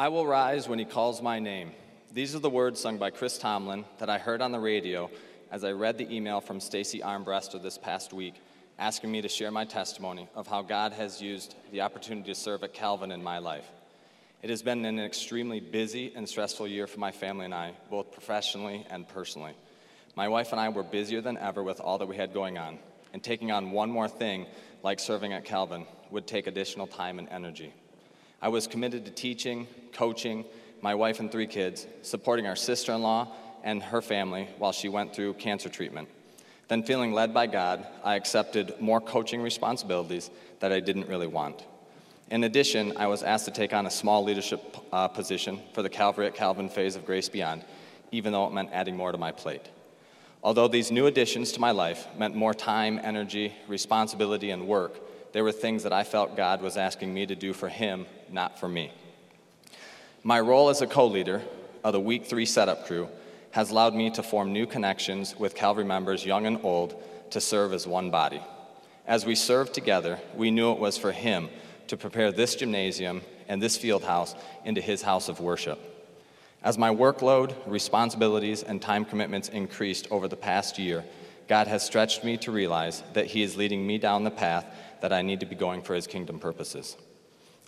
I will rise when he calls my name. These are the words sung by Chris Tomlin that I heard on the radio as I read the email from Stacy Armbruster this past week asking me to share my testimony of how God has used the opportunity to serve at Calvin in my life. It has been an extremely busy and stressful year for my family and I, both professionally and personally. My wife and I were busier than ever with all that we had going on, and taking on one more thing, like serving at Calvin, would take additional time and energy. I was committed to teaching, coaching my wife and three kids, supporting our sister in law and her family while she went through cancer treatment. Then, feeling led by God, I accepted more coaching responsibilities that I didn't really want. In addition, I was asked to take on a small leadership uh, position for the Calvary at Calvin phase of Grace Beyond, even though it meant adding more to my plate. Although these new additions to my life meant more time, energy, responsibility, and work, there were things that I felt God was asking me to do for Him, not for me. My role as a co leader of the Week 3 setup crew has allowed me to form new connections with Calvary members, young and old, to serve as one body. As we served together, we knew it was for Him to prepare this gymnasium and this field house into his house of worship. As my workload, responsibilities, and time commitments increased over the past year, God has stretched me to realize that He is leading me down the path that I need to be going for His kingdom purposes.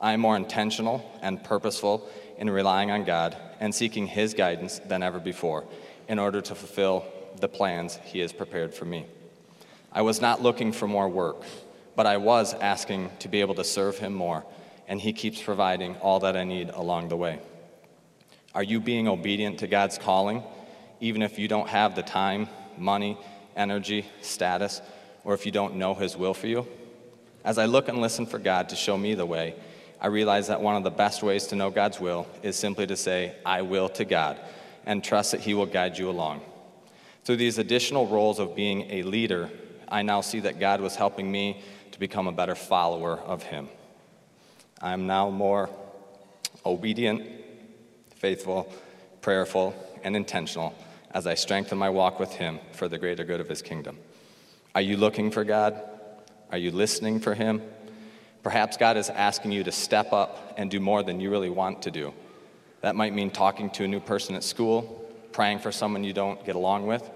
I am more intentional and purposeful in relying on God and seeking His guidance than ever before in order to fulfill the plans He has prepared for me. I was not looking for more work but I was asking to be able to serve Him more, and He keeps providing all that I need along the way. Are you being obedient to God's calling, even if you don't have the time, money, energy, status, or if you don't know His will for you? As I look and listen for God to show me the way, I realize that one of the best ways to know God's will is simply to say, I will to God, and trust that He will guide you along. Through these additional roles of being a leader, I now see that God was helping me to become a better follower of Him. I am now more obedient, faithful, prayerful, and intentional as I strengthen my walk with Him for the greater good of His kingdom. Are you looking for God? Are you listening for Him? Perhaps God is asking you to step up and do more than you really want to do. That might mean talking to a new person at school, praying for someone you don't get along with,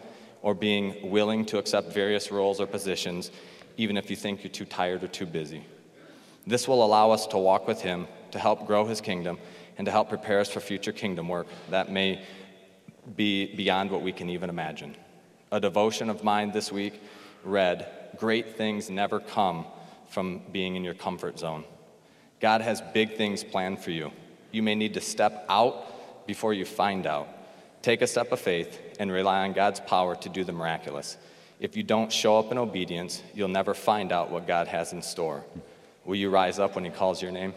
or being willing to accept various roles or positions even if you think you're too tired or too busy. This will allow us to walk with Him, to help grow His kingdom, and to help prepare us for future kingdom work that may be beyond what we can even imagine. A devotion of mine this week read Great things never come from being in your comfort zone. God has big things planned for you. You may need to step out before you find out. Take a step of faith and rely on God's power to do the miraculous. If you don't show up in obedience, you'll never find out what God has in store. Will you rise up when He calls your name?